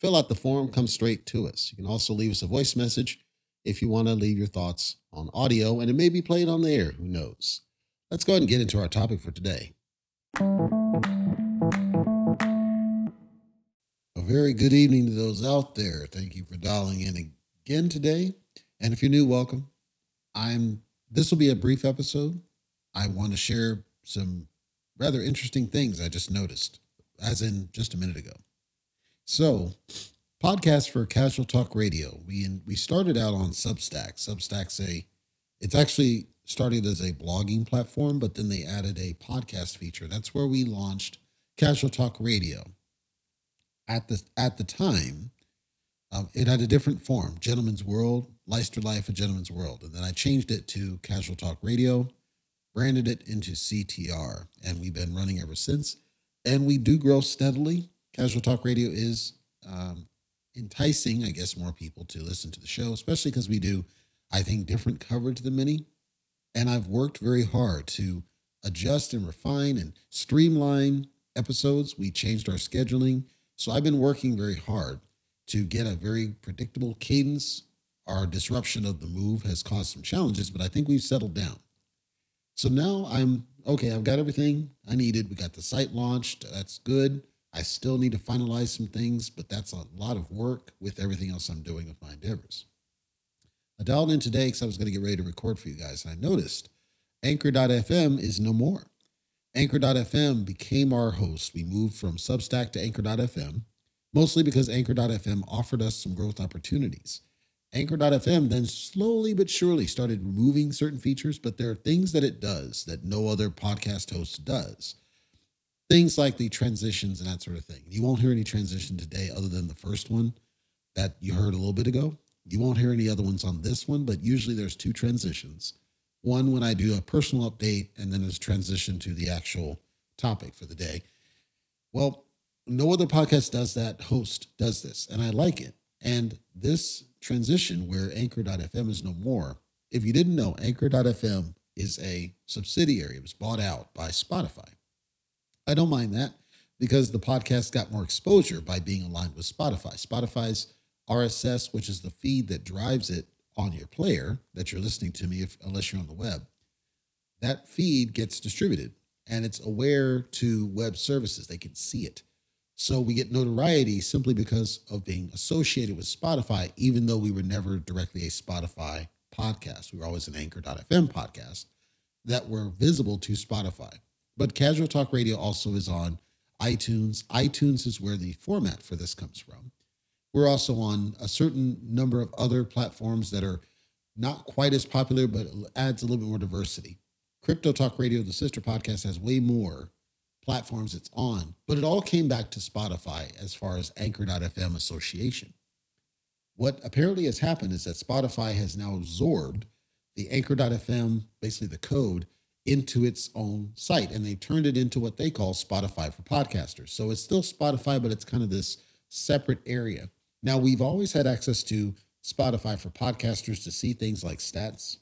fill out the form, come straight to us. You can also leave us a voice message if you want to leave your thoughts on audio, and it may be played on the air. Who knows? Let's go ahead and get into our topic for today. A very good evening to those out there. Thank you for dialing in again today. And if you're new, welcome. I'm this will be a brief episode. I want to share some rather interesting things I just noticed, as in just a minute ago. So, podcast for Casual Talk Radio. We we started out on Substack. Substack's a it's actually started as a blogging platform, but then they added a podcast feature. That's where we launched Casual Talk Radio. At the at the time, um, it had a different form: Gentleman's World, Leister Life, a Gentleman's World, and then I changed it to Casual Talk Radio branded it into CTR, and we've been running ever since. And we do grow steadily. Casual Talk Radio is um, enticing, I guess, more people to listen to the show, especially because we do, I think, different coverage than many. And I've worked very hard to adjust and refine and streamline episodes. We changed our scheduling. So I've been working very hard to get a very predictable cadence. Our disruption of the move has caused some challenges, but I think we've settled down. So now I'm okay. I've got everything I needed. We got the site launched. That's good. I still need to finalize some things, but that's a lot of work with everything else I'm doing with my endeavors. I dialed in today because I was going to get ready to record for you guys, and I noticed Anchor.fm is no more. Anchor.fm became our host. We moved from Substack to Anchor.fm, mostly because Anchor.fm offered us some growth opportunities. Anchor.fm then slowly but surely started removing certain features, but there are things that it does that no other podcast host does. Things like the transitions and that sort of thing. You won't hear any transition today other than the first one that you heard a little bit ago. You won't hear any other ones on this one, but usually there's two transitions. One when I do a personal update, and then there's transition to the actual topic for the day. Well, no other podcast does that. Host does this, and I like it. And this transition where Anchor.fm is no more. If you didn't know, Anchor.fm is a subsidiary. It was bought out by Spotify. I don't mind that because the podcast got more exposure by being aligned with Spotify. Spotify's RSS, which is the feed that drives it on your player that you're listening to me, if, unless you're on the web, that feed gets distributed and it's aware to web services. They can see it. So we get notoriety simply because of being associated with Spotify, even though we were never directly a Spotify podcast. We were always an Anchor.fm podcast that were visible to Spotify. But Casual Talk Radio also is on iTunes. iTunes is where the format for this comes from. We're also on a certain number of other platforms that are not quite as popular, but adds a little bit more diversity. Crypto Talk Radio, the sister podcast, has way more platforms it's on, but it all came back to Spotify as far as Anchor.fm association. What apparently has happened is that Spotify has now absorbed the Anchor.fm, basically the code, into its own site, and they turned it into what they call Spotify for podcasters. So it's still Spotify, but it's kind of this separate area. Now, we've always had access to Spotify for podcasters to see things like stats.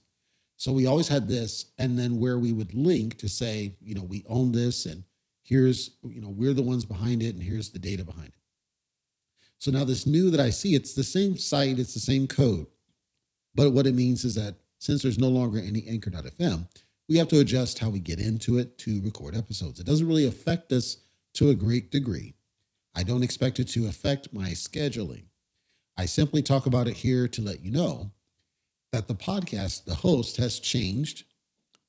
So we always had this, and then where we would link to say, you know, we own this and here's you know we're the ones behind it and here's the data behind it so now this new that i see it's the same site it's the same code but what it means is that since there's no longer any anchor.fm we have to adjust how we get into it to record episodes. It doesn't really affect us to a great degree. I don't expect it to affect my scheduling. I simply talk about it here to let you know that the podcast the host has changed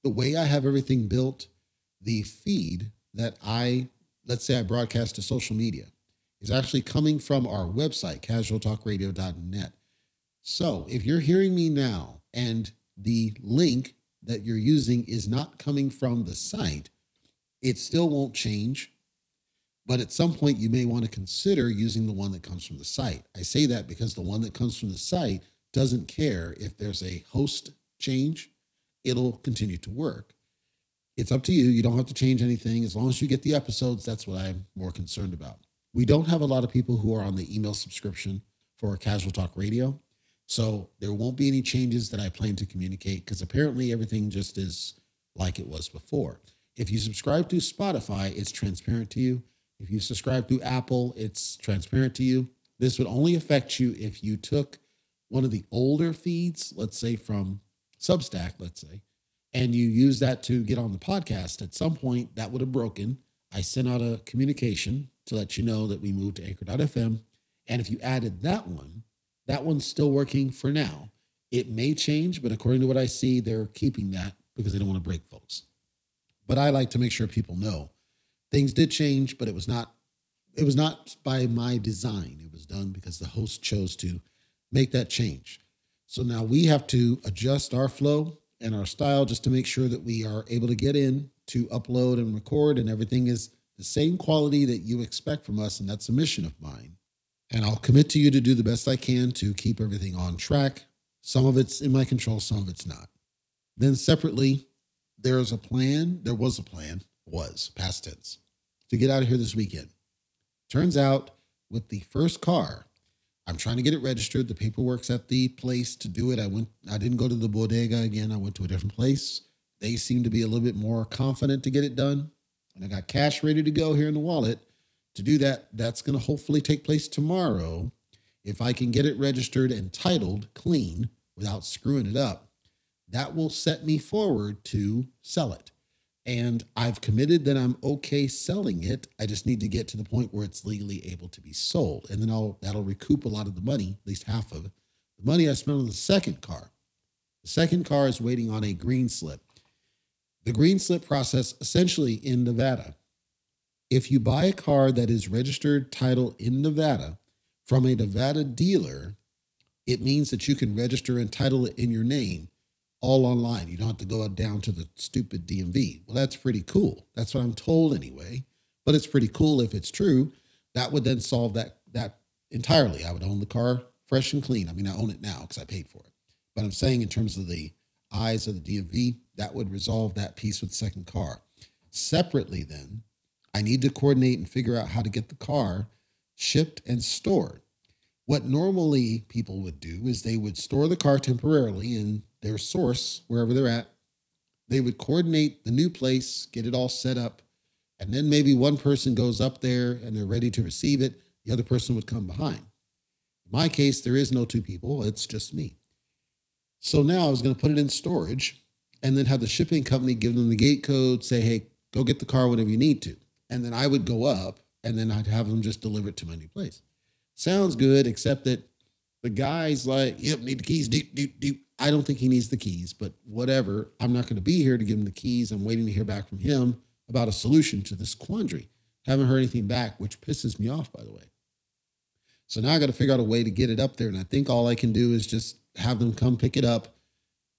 the way i have everything built the feed that I, let's say I broadcast to social media, is actually coming from our website, casualtalkradio.net. So if you're hearing me now and the link that you're using is not coming from the site, it still won't change. But at some point, you may want to consider using the one that comes from the site. I say that because the one that comes from the site doesn't care if there's a host change, it'll continue to work. It's up to you. You don't have to change anything. As long as you get the episodes, that's what I'm more concerned about. We don't have a lot of people who are on the email subscription for Casual Talk Radio. So there won't be any changes that I plan to communicate because apparently everything just is like it was before. If you subscribe to Spotify, it's transparent to you. If you subscribe to Apple, it's transparent to you. This would only affect you if you took one of the older feeds, let's say from Substack, let's say, and you use that to get on the podcast. At some point, that would have broken. I sent out a communication to let you know that we moved to anchor.fm. And if you added that one, that one's still working for now. It may change, but according to what I see, they're keeping that because they don't want to break folks. But I like to make sure people know things did change, but it was not it was not by my design. It was done because the host chose to make that change. So now we have to adjust our flow and our style just to make sure that we are able to get in to upload and record and everything is the same quality that you expect from us and that's a mission of mine. And I'll commit to you to do the best I can to keep everything on track. Some of it's in my control, some of it's not. Then separately, there's a plan. There was a plan, was past tense, to get out of here this weekend. Turns out, with the first car, I'm trying to get it registered. The paperwork's at the place to do it. I went. I didn't go to the bodega again. I went to a different place. They seem to be a little bit more confident to get it done, and I got cash ready to go here in the wallet to do that. That's going to hopefully take place tomorrow. If I can get it registered and titled clean without screwing it up, that will set me forward to sell it. And I've committed that I'm okay selling it. I just need to get to the point where it's legally able to be sold. And then I'll that'll recoup a lot of the money, at least half of it. The money I spent on the second car. The second car is waiting on a green slip. The green slip process essentially in Nevada. If you buy a car that is registered title in Nevada from a Nevada dealer, it means that you can register and title it in your name all online. You don't have to go down to the stupid DMV. Well, that's pretty cool. That's what I'm told anyway. But it's pretty cool if it's true. That would then solve that that entirely. I would own the car fresh and clean. I mean, I own it now because I paid for it. But I'm saying in terms of the eyes of the DMV, that would resolve that piece with the second car. Separately, then, I need to coordinate and figure out how to get the car shipped and stored. What normally people would do is they would store the car temporarily in their source, wherever they're at. They would coordinate the new place, get it all set up, and then maybe one person goes up there and they're ready to receive it. The other person would come behind. In my case, there is no two people, it's just me. So now I was going to put it in storage and then have the shipping company give them the gate code, say, hey, go get the car whenever you need to. And then I would go up and then I'd have them just deliver it to my new place. Sounds good, except that the guy's like, yep, need the keys. I don't think he needs the keys, but whatever. I'm not going to be here to give him the keys. I'm waiting to hear back from him about a solution to this quandary. Haven't heard anything back, which pisses me off, by the way. So now I got to figure out a way to get it up there. And I think all I can do is just have them come pick it up.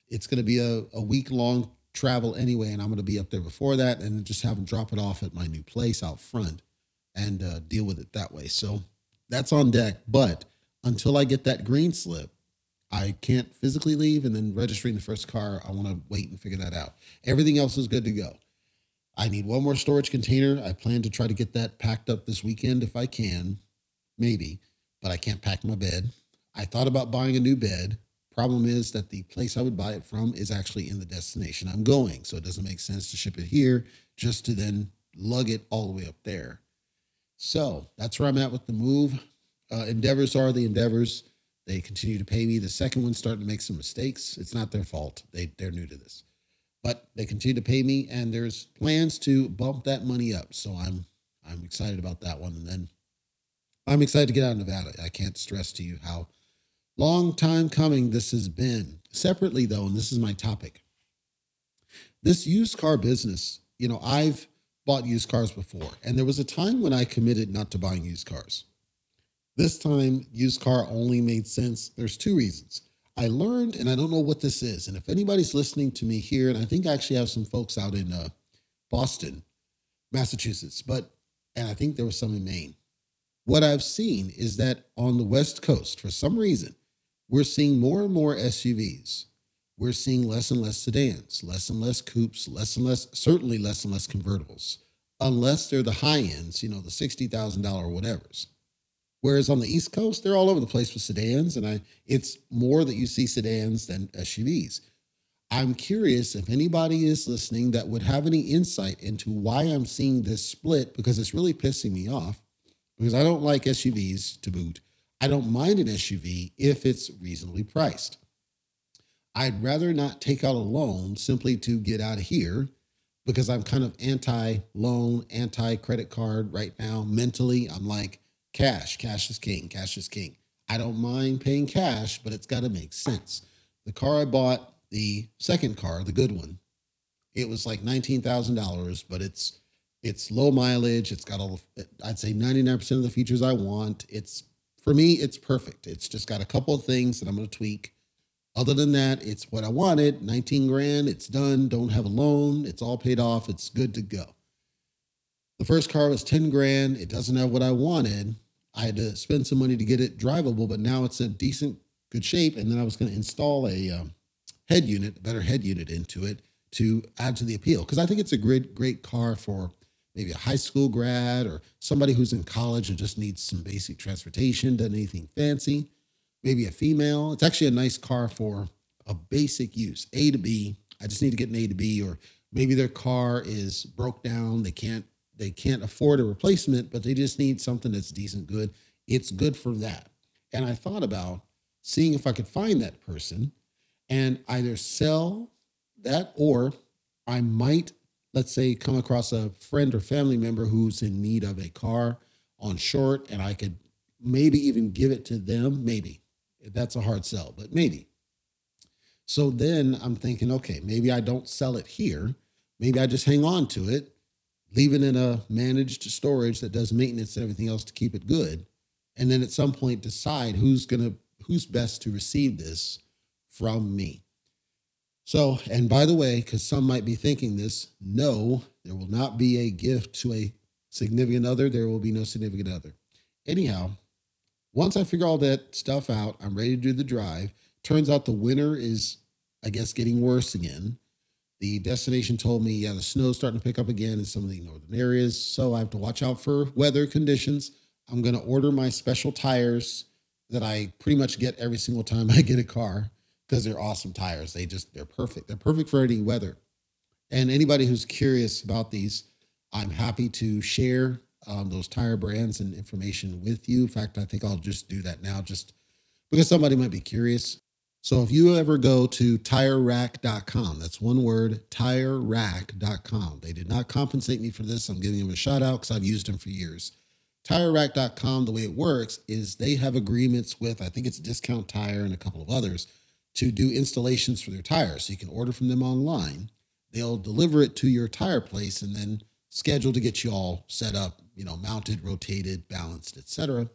It's going to be a, a week long travel anyway, and I'm going to be up there before that and just have them drop it off at my new place out front and uh, deal with it that way. So that's on deck. But until I get that green slip, I can't physically leave and then registering the first car, I want to wait and figure that out. Everything else is good to go. I need one more storage container. I plan to try to get that packed up this weekend if I can, maybe, but I can't pack my bed. I thought about buying a new bed. Problem is that the place I would buy it from is actually in the destination I'm going. So it doesn't make sense to ship it here just to then lug it all the way up there. So that's where I'm at with the move. Uh, endeavors are the endeavors. They continue to pay me. The second one's starting to make some mistakes. It's not their fault. They they're new to this. But they continue to pay me and there's plans to bump that money up. So I'm I'm excited about that one. And then I'm excited to get out of Nevada. I can't stress to you how long time coming this has been. Separately though, and this is my topic. This used car business, you know, I've bought used cars before, and there was a time when I committed not to buying used cars. This time, used car only made sense. There's two reasons. I learned, and I don't know what this is. And if anybody's listening to me here, and I think I actually have some folks out in uh, Boston, Massachusetts, but and I think there was some in Maine. What I've seen is that on the West Coast, for some reason, we're seeing more and more SUVs. We're seeing less and less sedans, less and less coupes, less and less, certainly less and less convertibles, unless they're the high ends, you know, the $60,000 whatevers. Whereas on the East Coast, they're all over the place with sedans, and I it's more that you see sedans than SUVs. I'm curious if anybody is listening that would have any insight into why I'm seeing this split because it's really pissing me off because I don't like SUVs to boot. I don't mind an SUV if it's reasonably priced. I'd rather not take out a loan simply to get out of here because I'm kind of anti loan, anti credit card right now. Mentally, I'm like, cash, cash is king, cash is king. I don't mind paying cash, but it's got to make sense. The car I bought, the second car, the good one, it was like $19,000, but it's it's low mileage. It's got all, I'd say 99% of the features I want. It's, for me, it's perfect. It's just got a couple of things that I'm going to tweak. Other than that, it's what I wanted 19 grand. It's done. Don't have a loan. It's all paid off. It's good to go. The first car was 10 grand. It doesn't have what I wanted. I had to spend some money to get it drivable, but now it's in decent, good shape. And then I was going to install a um, head unit, a better head unit into it to add to the appeal. Because I think it's a great, great car for maybe a high school grad or somebody who's in college and just needs some basic transportation, doesn't anything fancy, maybe a female. It's actually a nice car for a basic use, A to B. I just need to get an A to B, or maybe their car is broke down. They can't they can't afford a replacement, but they just need something that's decent, good. It's good for that. And I thought about seeing if I could find that person and either sell that or I might let's say, come across a friend or family member who's in need of a car on short, and I could maybe even give it to them. Maybe that's a hard sell, but maybe. So then I'm thinking, okay, maybe I don't sell it here. Maybe I just hang on to it, leave it in a managed storage that does maintenance and everything else to keep it good. And then at some point decide who's gonna who's best to receive this from me. So, and by the way, because some might be thinking this, no, there will not be a gift to a significant other. There will be no significant other. Anyhow, once I figure all that stuff out, I'm ready to do the drive. Turns out the winter is, I guess, getting worse again. The destination told me, yeah, the snow's starting to pick up again in some of the northern areas. So I have to watch out for weather conditions. I'm going to order my special tires that I pretty much get every single time I get a car because they're awesome tires. They just they're perfect. They're perfect for any weather. And anybody who's curious about these, I'm happy to share um, those tire brands and information with you. In fact, I think I'll just do that now, just because somebody might be curious. So if you ever go to tirerack.com, that's one word, tirerack.com. They did not compensate me for this. I'm giving them a shout out because I've used them for years. TireRack.com, the way it works is they have agreements with, I think it's Discount Tire and a couple of others to do installations for their tires. So you can order from them online. They'll deliver it to your tire place and then schedule to get you all set up, you know, mounted, rotated, balanced, etc.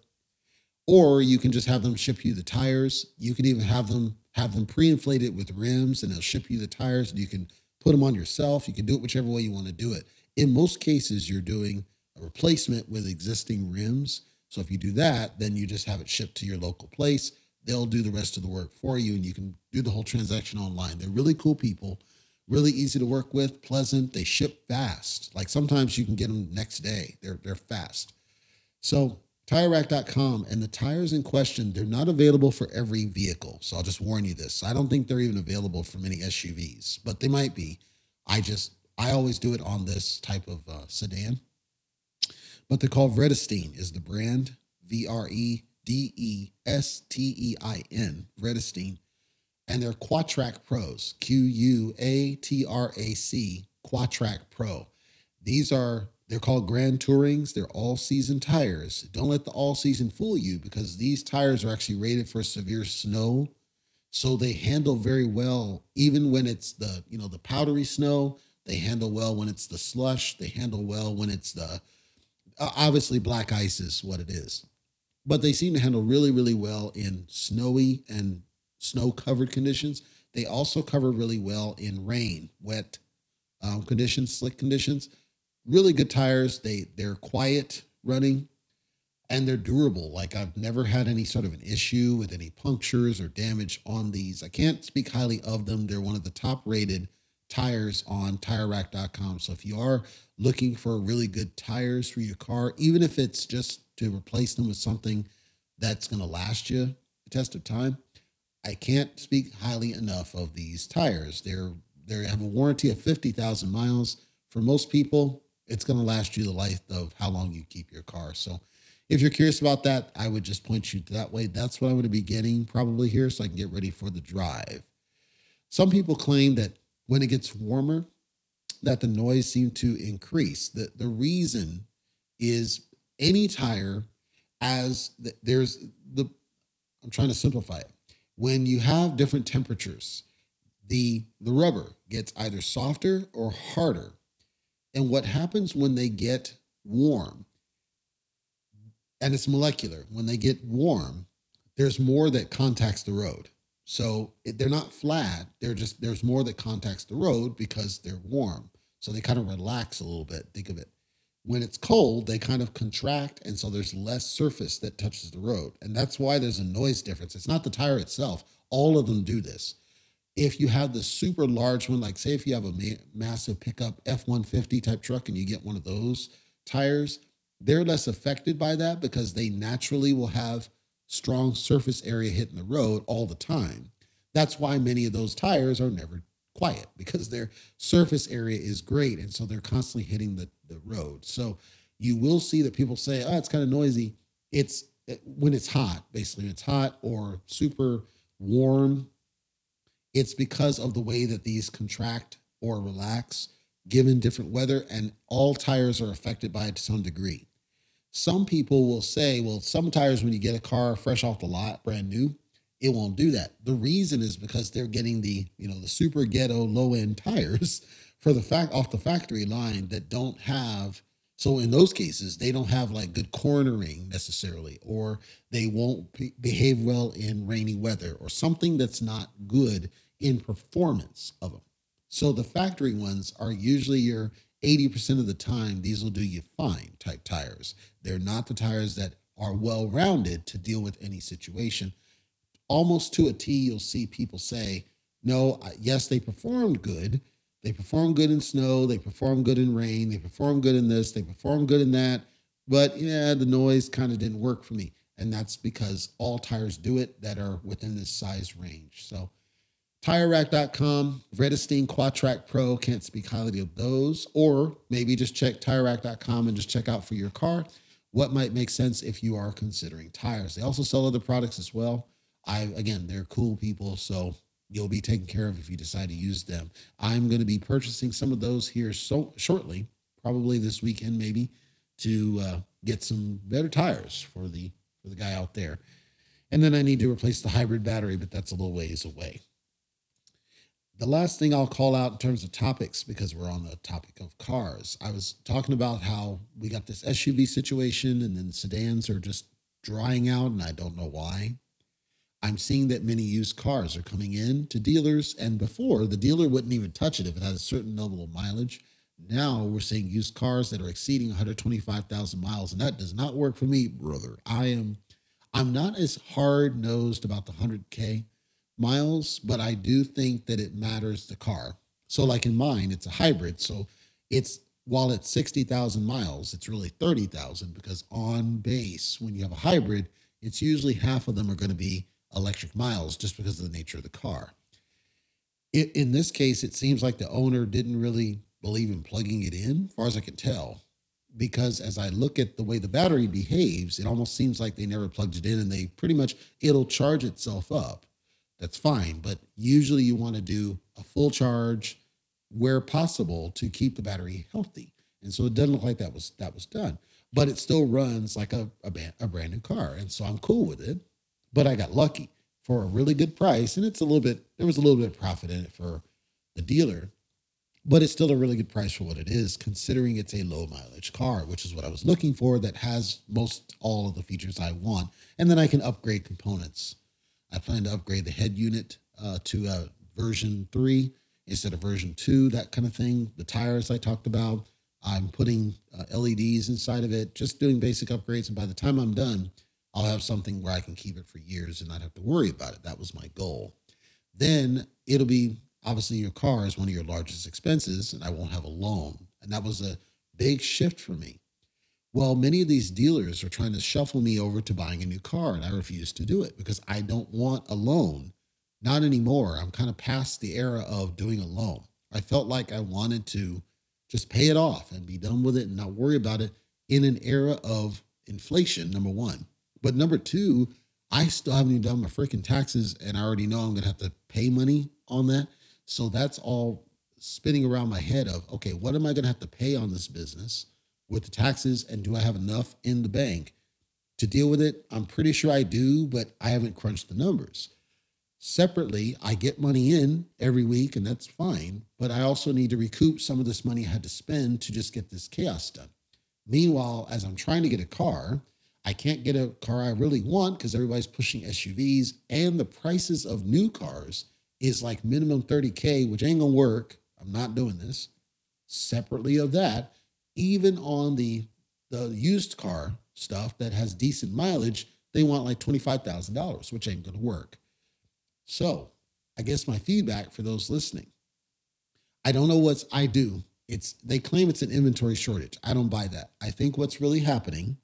Or you can just have them ship you the tires. You can even have them have them pre-inflated with rims and they'll ship you the tires and you can put them on yourself. You can do it whichever way you want to do it. In most cases, you're doing a replacement with existing rims. So if you do that, then you just have it shipped to your local place they'll do the rest of the work for you and you can do the whole transaction online. They're really cool people, really easy to work with, pleasant. They ship fast. Like sometimes you can get them next day. They're they're fast. So TireRack.com and the tires in question, they're not available for every vehicle. So I'll just warn you this. I don't think they're even available for many SUVs, but they might be. I just I always do it on this type of uh, sedan. But they're called Vredestein is the brand, V R E D E S T E I N, Vredestein, and they're Quatrac Pros, Q U A T R A C, Quatrac Pro. These are, they're called Grand Tourings. They're all season tires. Don't let the all season fool you because these tires are actually rated for severe snow. So they handle very well, even when it's the, you know, the powdery snow. They handle well when it's the slush. They handle well when it's the, uh, obviously black ice is what it is but they seem to handle really, really well in snowy and snow covered conditions. They also cover really well in rain, wet um, conditions, slick conditions. really good tires. They they're quiet running and they're durable. Like I've never had any sort of an issue with any punctures or damage on these. I can't speak highly of them. They're one of the top rated tires on tirerack.com. So if you are looking for really good tires for your car, even if it's just to replace them with something that's going to last you the test of time, I can't speak highly enough of these tires. They're they have a warranty of 50,000 miles. For most people, it's going to last you the life of how long you keep your car. So if you're curious about that, I would just point you that way. That's what I'm going to be getting probably here so I can get ready for the drive. Some people claim that when it gets warmer, that the noise seemed to increase. The, the reason is any tire as the, there's the, I'm trying to simplify it. When you have different temperatures, the, the rubber gets either softer or harder. And what happens when they get warm, and it's molecular, when they get warm, there's more that contacts the road. So they're not flat. They're just, there's more that contacts the road because they're warm. So they kind of relax a little bit. Think of it. When it's cold, they kind of contract. And so there's less surface that touches the road. And that's why there's a noise difference. It's not the tire itself. All of them do this. If you have the super large one, like say if you have a ma- massive pickup F 150 type truck and you get one of those tires, they're less affected by that because they naturally will have strong surface area hitting the road all the time. That's why many of those tires are never quiet because their surface area is great. And so they're constantly hitting the, the road. So you will see that people say, oh, it's kind of noisy. It's eh, when it's hot, basically, when it's hot or super warm. It's because of the way that these contract or relax given different weather, and all tires are affected by it to some degree. Some people will say, well, some tires, when you get a car fresh off the lot, brand new, it won't do that. The reason is because they're getting the, you know, the super ghetto low end tires for the fact off the factory line that don't have. So in those cases, they don't have like good cornering necessarily, or they won't be, behave well in rainy weather, or something that's not good in performance of them. So the factory ones are usually your 80% of the time, these will do you fine type tires. They're not the tires that are well rounded to deal with any situation. Almost to a T, you'll see people say, no, yes, they performed good. They perform good in snow. They perform good in rain. They perform good in this. They perform good in that. But yeah, the noise kind of didn't work for me. And that's because all tires do it that are within this size range. So TireRack.com, Vredestein Quatrac Pro, can't speak highly of those. Or maybe just check TireRack.com and just check out for your car what might make sense if you are considering tires. They also sell other products as well. I again, they're cool people, so you'll be taken care of if you decide to use them. I'm going to be purchasing some of those here so shortly, probably this weekend maybe, to uh, get some better tires for the for the guy out there. And then I need to replace the hybrid battery, but that's a little ways away. The last thing I'll call out in terms of topics, because we're on the topic of cars, I was talking about how we got this SUV situation and then sedans are just drying out, and I don't know why. I'm seeing that many used cars are coming in to dealers, and before the dealer wouldn't even touch it if it had a certain level of mileage. Now we're seeing used cars that are exceeding 125,000 miles, and that does not work for me, brother. I am, I'm not as hard nosed about the 100K miles, but I do think that it matters the car. So, like in mine, it's a hybrid. So, it's while it's 60,000 miles, it's really 30,000 because on base, when you have a hybrid, it's usually half of them are going to be electric miles just because of the nature of the car. It, in this case, it seems like the owner didn't really believe in plugging it in, as far as I can tell, because as I look at the way the battery behaves, it almost seems like they never plugged it in and they pretty much, it'll charge itself up that's fine. But usually you want to do a full charge where possible to keep the battery healthy. And so it doesn't look like that was that was done. But it still runs like a, a, a brand new car. And so I'm cool with it. But I got lucky for a really good price. And it's a little bit, there was a little bit of profit in it for the dealer. But it's still a really good price for what it is, considering it's a low mileage car, which is what I was looking for that has most all of the features I want. And then I can upgrade components I plan to upgrade the head unit uh, to uh, version three instead of version two, that kind of thing. The tires I talked about, I'm putting uh, LEDs inside of it, just doing basic upgrades. And by the time I'm done, I'll have something where I can keep it for years and not have to worry about it. That was my goal. Then it'll be obviously your car is one of your largest expenses, and I won't have a loan. And that was a big shift for me. Well, many of these dealers are trying to shuffle me over to buying a new car, and I refuse to do it because I don't want a loan. Not anymore. I'm kind of past the era of doing a loan. I felt like I wanted to just pay it off and be done with it and not worry about it in an era of inflation, number one. But number two, I still haven't even done my freaking taxes, and I already know I'm to have to pay money on that. So that's all spinning around my head of, okay, what am I to have to pay on this business with the taxes? And do I have enough in the bank to deal with it? I'm pretty sure I do, but I haven't crunched the numbers. Separately, I get money in every week, and that's fine. But I also need to recoup some of this money I had to spend to just get this chaos done. Meanwhile, as I'm trying to get a car, I can't get a car I really want because everybody's pushing SUVs, and the prices of new cars is like minimum 30K, which ain't gonna work. I'm not doing this. Separately of that, even on the the used car stuff that has decent mileage, they want like $25,000, which ain't gonna work. So I guess my feedback for those listening. I don't know what's I do. It's they claim it's an inventory shortage. I don't buy that. I think what's really happening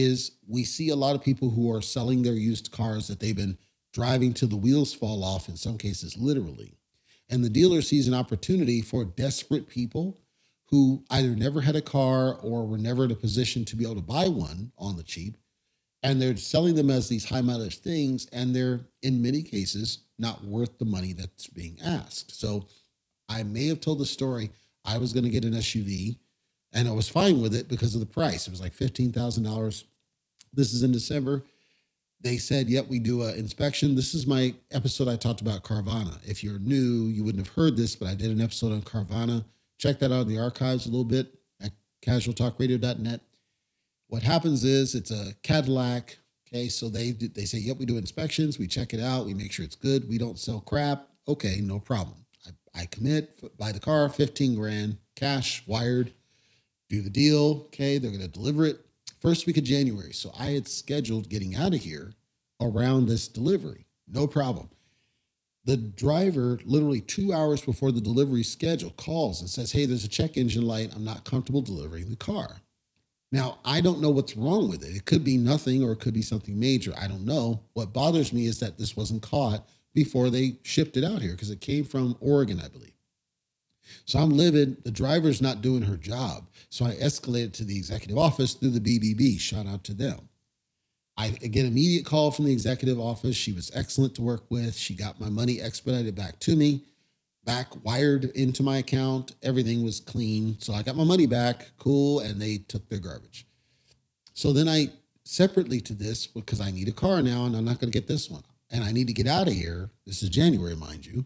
is we see a lot of people who are selling their used cars that they've been driving till the wheels fall off, in some cases, literally. And the dealer sees an opportunity for desperate people who either never had a car or were never in a position to be able to buy one on the cheap. And they're selling them as these high mileage things, and they're in many cases not worth the money that's being asked. So I may have told the story. I was going to get an SUV and I was fine with it because of the price. It was like $15,000. This is in December they said, "Yep, we do an inspection." This is my episode I talked about Carvana. If you're new, you wouldn't have heard this, but I did an episode on Carvana. Check that out in the archives a little bit at casualtalkradio.net. What happens is it's a Cadillac. Okay, so they they say, "Yep, we do inspections. We check it out. We make sure it's good. We don't sell crap." Okay, no problem. I, I commit, buy the car, fifteen grand, cash, wired, do the deal. Okay, they're going to deliver it first week of January. So I had scheduled getting out of here around this delivery. No problem. The driver, literally two hours before the delivery schedule, calls and says, Hey, there's a check engine light. I'm not comfortable delivering the car. Now, I don't know what's wrong with it. It could be nothing or it could be something major. I don't know. What bothers me is that this wasn't caught before they shipped it out here because it came from Oregon, I believe. So I'm living, The driver's not doing her job. So I escalated to the executive office through the BBB. Shout out to them. I get an immediate call from the executive office. She was excellent to work with. She got my money expedited back to me, back wired into my account. Everything was clean. So I got my money back. Cool. And they took their garbage. So then I separately to this, because I need a car now and I'm not going to get this one. And I need to get out of here. This is January, mind you.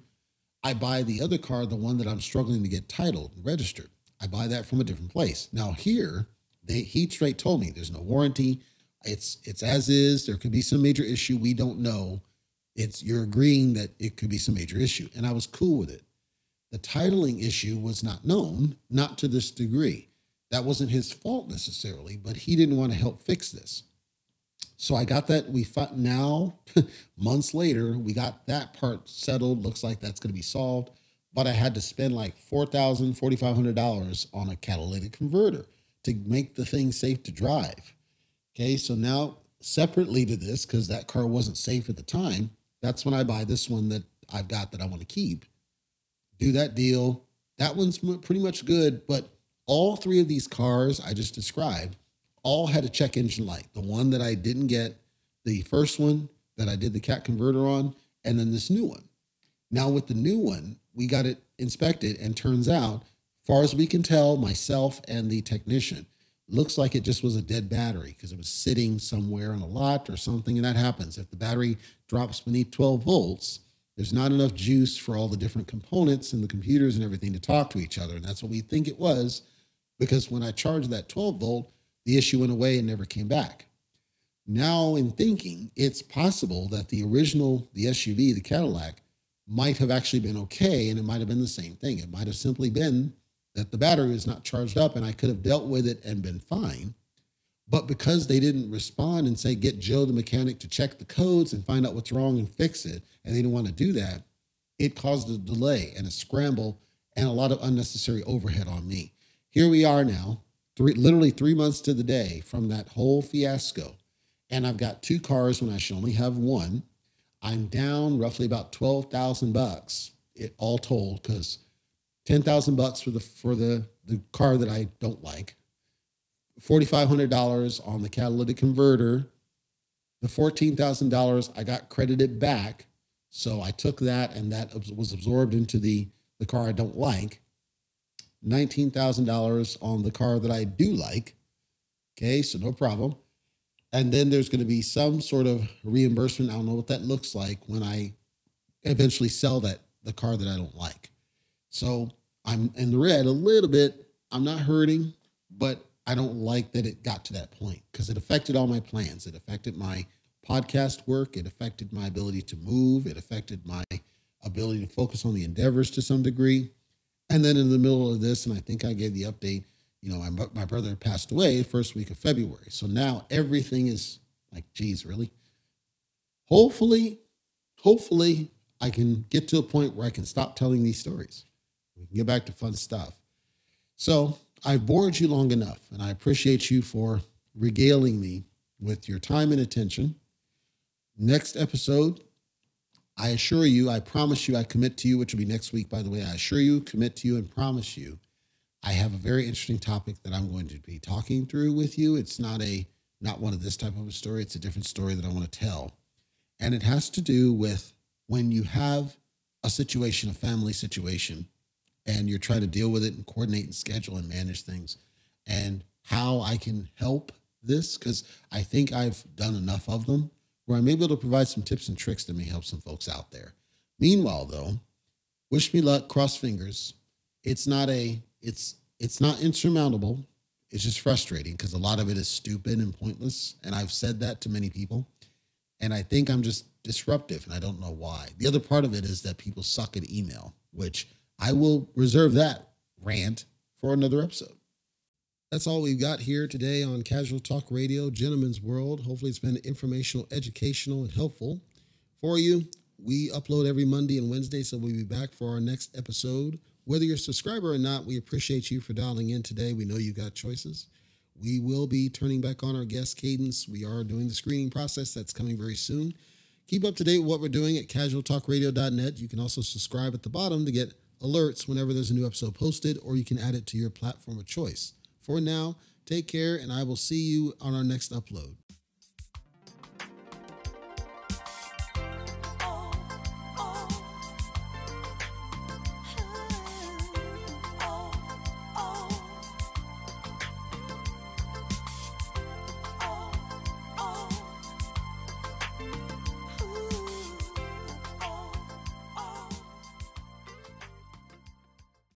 I buy the other car, the one that I'm struggling to get titled and registered. I buy that from a different place. Now here, they he straight told me there's no warranty. It's it's as is. There could be some major issue we don't know. It's you're agreeing that it could be some major issue, and I was cool with it. The titling issue was not known, not to this degree. That wasn't his fault necessarily, but he didn't want to help fix this. So I got that. We fought now, months later, we got that part settled. Looks like that's going to be solved. But I had to spend like $4,000, $4,500 on a catalytic converter to make the thing safe to drive. Okay, so now separately to this, because that car wasn't safe at the time, that's when I buy this one that I've got that I want to keep. Do that deal. That one's pretty much good, but all three of these cars I just described all had a check engine light. The one that I didn't get, the first one that I did the cat converter on, and then this new one. Now with the new one, we got it inspected, and turns out, far as we can tell, myself and the technician, looks like it just was a dead battery because it was sitting somewhere on a lot or something, and that happens. If the battery drops beneath 12 volts, there's not enough juice for all the different components and the computers and everything to talk to each other. And that's what we think it was because when I charged that 12 volt, the issue went away and never came back. Now, in thinking, it's possible that the original, the SUV, the Cadillac, might have actually been okay and it might have been the same thing. It might have simply been that the battery was not charged up and I could have dealt with it and been fine. But because they didn't respond and say, get Joe the mechanic to check the codes and find out what's wrong and fix it, and they didn't want to do that, it caused a delay and a scramble and a lot of unnecessary overhead on me. Here we are now, three, literally three months to the day from that whole fiasco. And I've got two cars when I should only have one. I'm down roughly about 12,000 bucks, it all told, because 10,000 bucks for the, for the, the car that I don't like, $4,500 on the catalytic converter, the $14,000 I got credited back. So I took that and that was absorbed into the, the car I don't like. $19,000 on the car that I do like. Okay, so no problem. And then there's going to be some sort of reimbursement. I don't know what that looks like when I eventually sell that the car that I don't like. So I'm in the red a little bit. I'm not hurting, but I don't like that it got to that point because it affected all my plans. It affected my podcast work. It affected my ability to move. It affected my ability to focus on the endeavors to some degree. And then in the middle of this, and I think I gave the update, you know, my, my brother passed away first week of February. So now everything is like, geez, really? Hopefully, hopefully I can get to a point where I can stop telling these stories. We can get back to fun stuff. So I've bored you long enough, and I appreciate you for regaling me with your time and attention. Next episode, I assure you, I promise you, I commit to you, which will be next week, by the way. I assure you, commit to you, and promise you, I have a very interesting topic that I'm going to be talking through with you. It's not a not one of this type of a story. It's a different story that I want to tell. And it has to do with when you have a situation, a family situation, and you're trying to deal with it and coordinate and schedule and manage things, and how I can help this, because I think I've done enough of them where I'm able to provide some tips and tricks that may help some folks out there. Meanwhile, though, wish me luck, cross fingers. It's not a, it's it's not insurmountable. It's just frustrating because a lot of it is stupid and pointless. And I've said that to many people. And I think I'm just disruptive and I don't know why. The other part of it is that people suck at email, which I will reserve that rant for another episode. That's all we've got here today on Casual Talk Radio, Gentleman's World. Hopefully, it's been informational, educational, and helpful for you. We upload every Monday and Wednesday, so we'll be back for our next episode. Whether you're a subscriber or not, we appreciate you for dialing in today. We know you got choices. We will be turning back on our guest cadence. We are doing the screening process that's coming very soon. Keep up to date with what we're doing at casualtalkradio.net. You can also subscribe at the bottom to get alerts whenever there's a new episode posted, or you can add it to your platform of choice. For now, take care, and I will see you on our next upload.